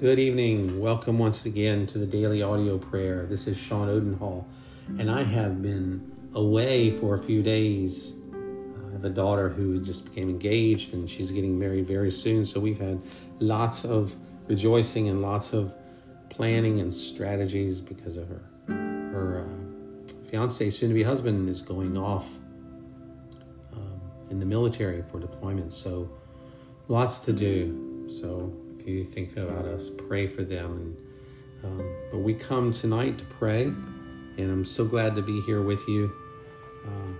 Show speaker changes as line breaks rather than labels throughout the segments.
Good evening. Welcome once again to the daily audio prayer. This is Sean Odenhall, and I have been away for a few days. I have a daughter who just became engaged and she's getting married very soon, so we've had lots of rejoicing and lots of planning and strategies because of her. Her uh, fiance, soon to be husband, is going off um, in the military for deployment, so lots to do. So you think about us, pray for them. And, um, but we come tonight to pray, and I'm so glad to be here with you. Uh,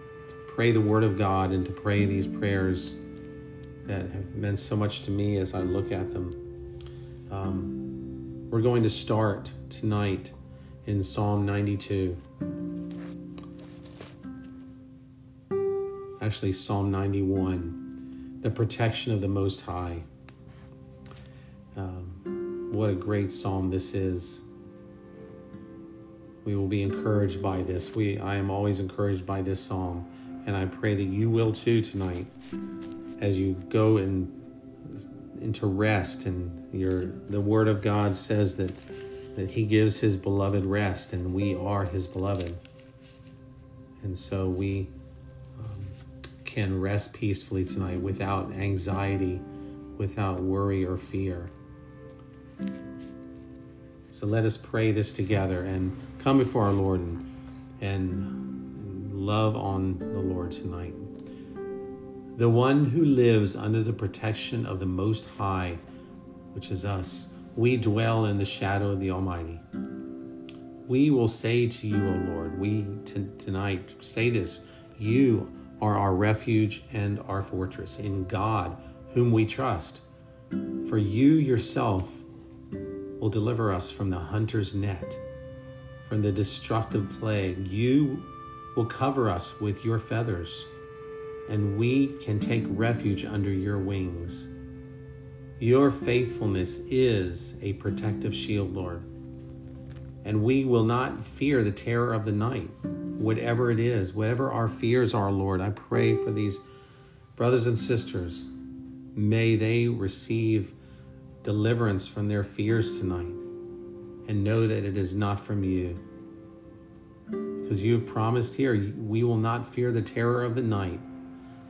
pray the Word of God and to pray these prayers that have meant so much to me as I look at them. Um, we're going to start tonight in Psalm 92. Actually, Psalm 91, the protection of the Most High. Um, what a great psalm this is. We will be encouraged by this. We, I am always encouraged by this psalm, and I pray that you will too tonight, as you go in, into rest. And your the Word of God says that that He gives His beloved rest, and we are His beloved, and so we um, can rest peacefully tonight without anxiety, without worry or fear. So let us pray this together and come before our Lord and, and love on the Lord tonight. The one who lives under the protection of the Most High, which is us, we dwell in the shadow of the Almighty. We will say to you, O Lord, we t- tonight say this you are our refuge and our fortress in God, whom we trust. For you yourself will deliver us from the hunter's net, from the destructive plague. You will cover us with your feathers, and we can take refuge under your wings. Your faithfulness is a protective shield, Lord. And we will not fear the terror of the night, whatever it is, whatever our fears are, Lord. I pray for these brothers and sisters. May they receive deliverance from their fears tonight and know that it is not from you. Because you have promised here, we will not fear the terror of the night,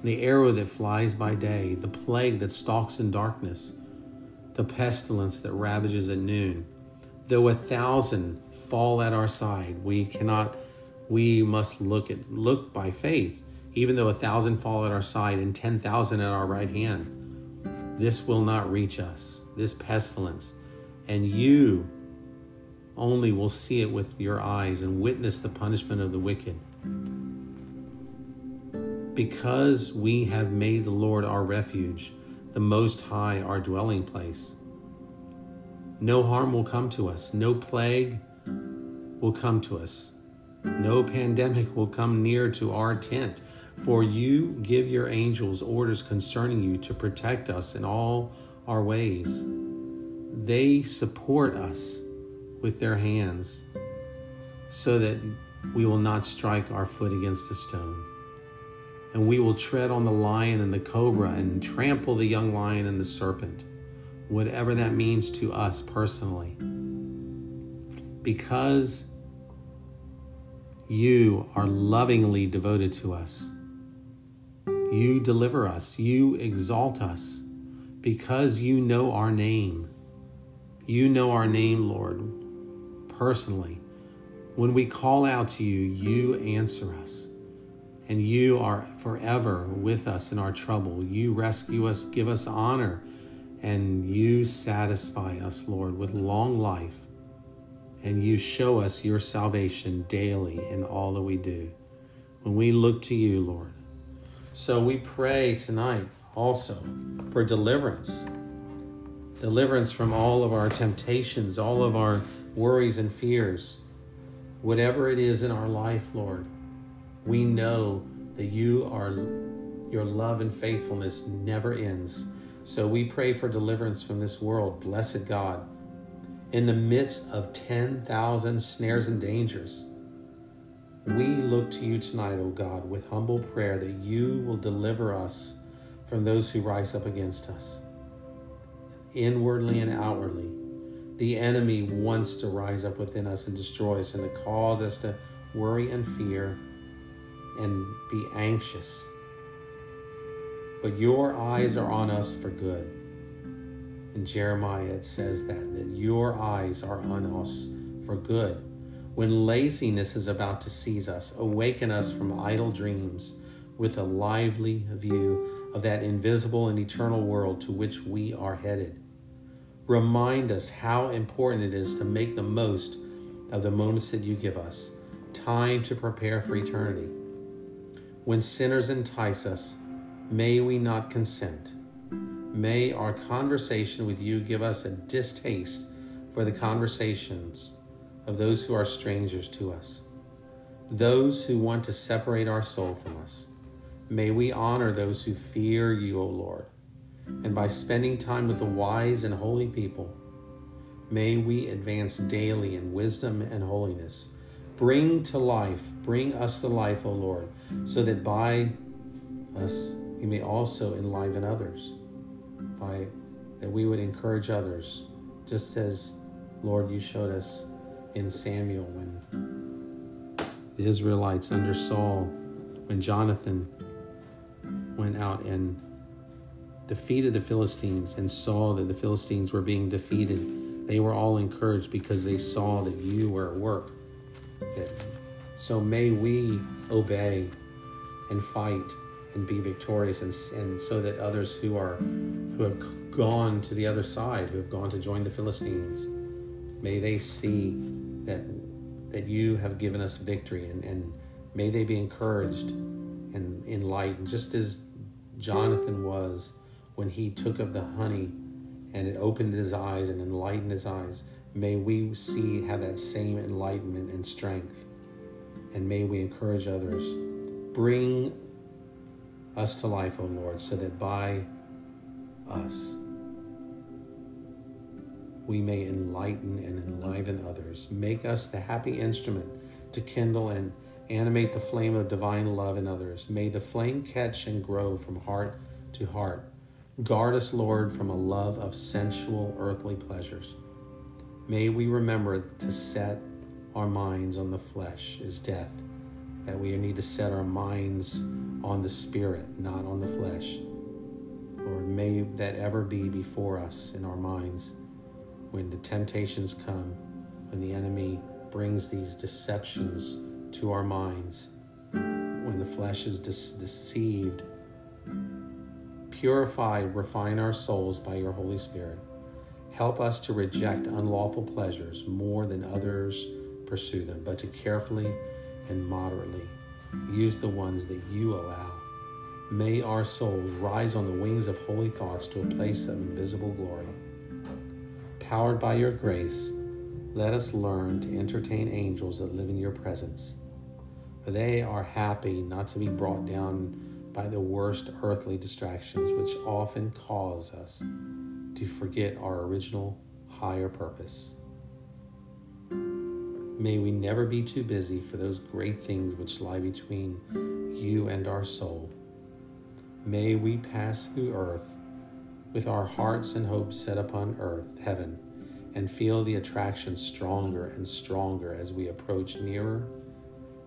the arrow that flies by day, the plague that stalks in darkness, the pestilence that ravages at noon. Though a thousand fall at our side, we cannot, we must look at look by faith. Even though a thousand fall at our side and ten thousand at our right hand, this will not reach us this pestilence, and you only will see it with your eyes and witness the punishment of the wicked. Because we have made the Lord our refuge, the Most High our dwelling place. No harm will come to us, no plague will come to us, no pandemic will come near to our tent, for you give your angels orders concerning you to protect us in all our ways. They support us with their hands so that we will not strike our foot against a stone. And we will tread on the lion and the cobra and trample the young lion and the serpent, whatever that means to us personally. Because you are lovingly devoted to us. You deliver us. You exalt us because you know our name. You know our name, Lord, personally. When we call out to you, you answer us. And you are forever with us in our trouble. You rescue us, give us honor, and you satisfy us, Lord, with long life. And you show us your salvation daily in all that we do. When we look to you, Lord. So we pray tonight also for deliverance. Deliverance from all of our temptations, all of our worries and fears. Whatever it is in our life, Lord, we know that you are your love and faithfulness never ends. So we pray for deliverance from this world, blessed God. In the midst of 10,000 snares and dangers, we look to you tonight, O God, with humble prayer that you will deliver us from those who rise up against us, inwardly and outwardly. the enemy wants to rise up within us and destroy us and to cause us to worry and fear and be anxious. But your eyes are on us for good. In Jeremiah, it says that, that your eyes are on us for good. When laziness is about to seize us, awaken us from idle dreams with a lively view of that invisible and eternal world to which we are headed. Remind us how important it is to make the most of the moments that you give us, time to prepare for eternity. When sinners entice us, may we not consent. May our conversation with you give us a distaste for the conversations of those who are strangers to us, those who want to separate our soul from us. May we honor those who fear you, O Lord. And by spending time with the wise and holy people, may we advance daily in wisdom and holiness. Bring to life, bring us to life, O Lord, so that by us you may also enliven others, by that we would encourage others, just as Lord you showed us in Samuel when the Israelites under Saul, when Jonathan went out and defeated the Philistines and saw that the Philistines were being defeated, they were all encouraged because they saw that you were at work. So may we obey and fight and be victorious and, and so that others who are who have gone to the other side who have gone to join the philistines may they see that that you have given us victory and, and may they be encouraged and just as jonathan was when he took of the honey and it opened his eyes and enlightened his eyes may we see have that same enlightenment and strength and may we encourage others bring us to life, O Lord, so that by us we may enlighten and enliven others. Make us the happy instrument to kindle and animate the flame of divine love in others. May the flame catch and grow from heart to heart. Guard us, Lord, from a love of sensual earthly pleasures. May we remember to set our minds on the flesh is death, that we need to set our minds on the spirit, not on the flesh. Lord, may that ever be before us in our minds when the temptations come, when the enemy brings these deceptions to our minds, when the flesh is de- deceived. Purify, refine our souls by your Holy Spirit. Help us to reject unlawful pleasures more than others pursue them, but to carefully and moderately use the ones that you allow. May our souls rise on the wings of holy thoughts to a place of invisible glory. Powered by your grace, let us learn to entertain angels that live in your presence. For they are happy not to be brought down by the worst earthly distractions, which often cause us to forget our original higher purpose. May we never be too busy for those great things which lie between you and our soul. May we pass through earth with our hearts and hopes set upon earth, heaven, and feel the attraction stronger and stronger as we approach nearer,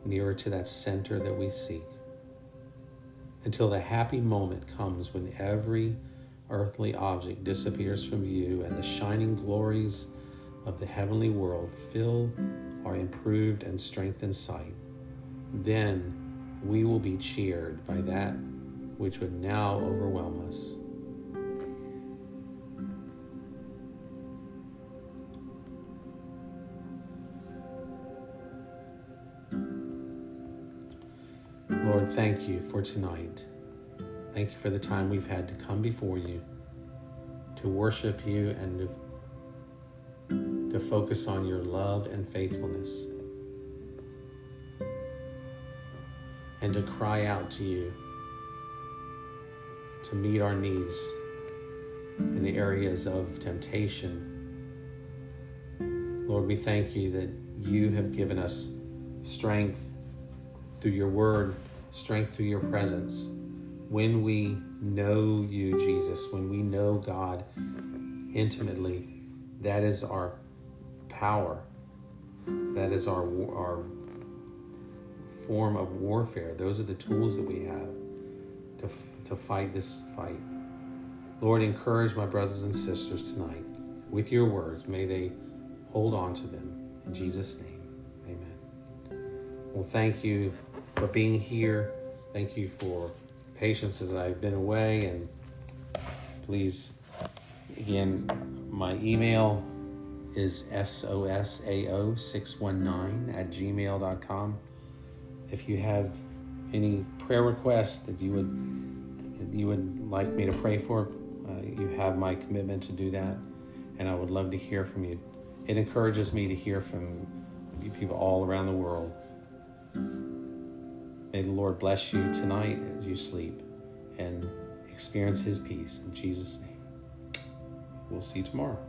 nearer to that center that we seek. Until the happy moment comes when every earthly object disappears from view and the shining glories of the heavenly world fill our improved and strengthened sight. Then we will be cheered by that which would now overwhelm us. Lord, thank you for tonight. Thank you for the time we've had to come before you, to worship you, and to to focus on your love and faithfulness, and to cry out to you to meet our needs in the areas of temptation. Lord, we thank you that you have given us strength through your word, strength through your presence. When we know you, Jesus, when we know God intimately, That is our power. That is our our form of warfare. Those are the tools that we have to, to fight this fight. Lord, encourage my brothers and sisters tonight with your words. May they hold on to them. In Jesus' name, amen. Well, thank you for being here. Thank you for patience as I've been away. And please, again, my email is sosao619 at gmail.com. If you have any prayer requests that you would you would like me to pray for, uh, you have my commitment to do that, and I would love to hear from you. It encourages me to hear from people all around the world. May the Lord bless you tonight as you sleep and experience His peace in Jesus' name. We'll see you tomorrow.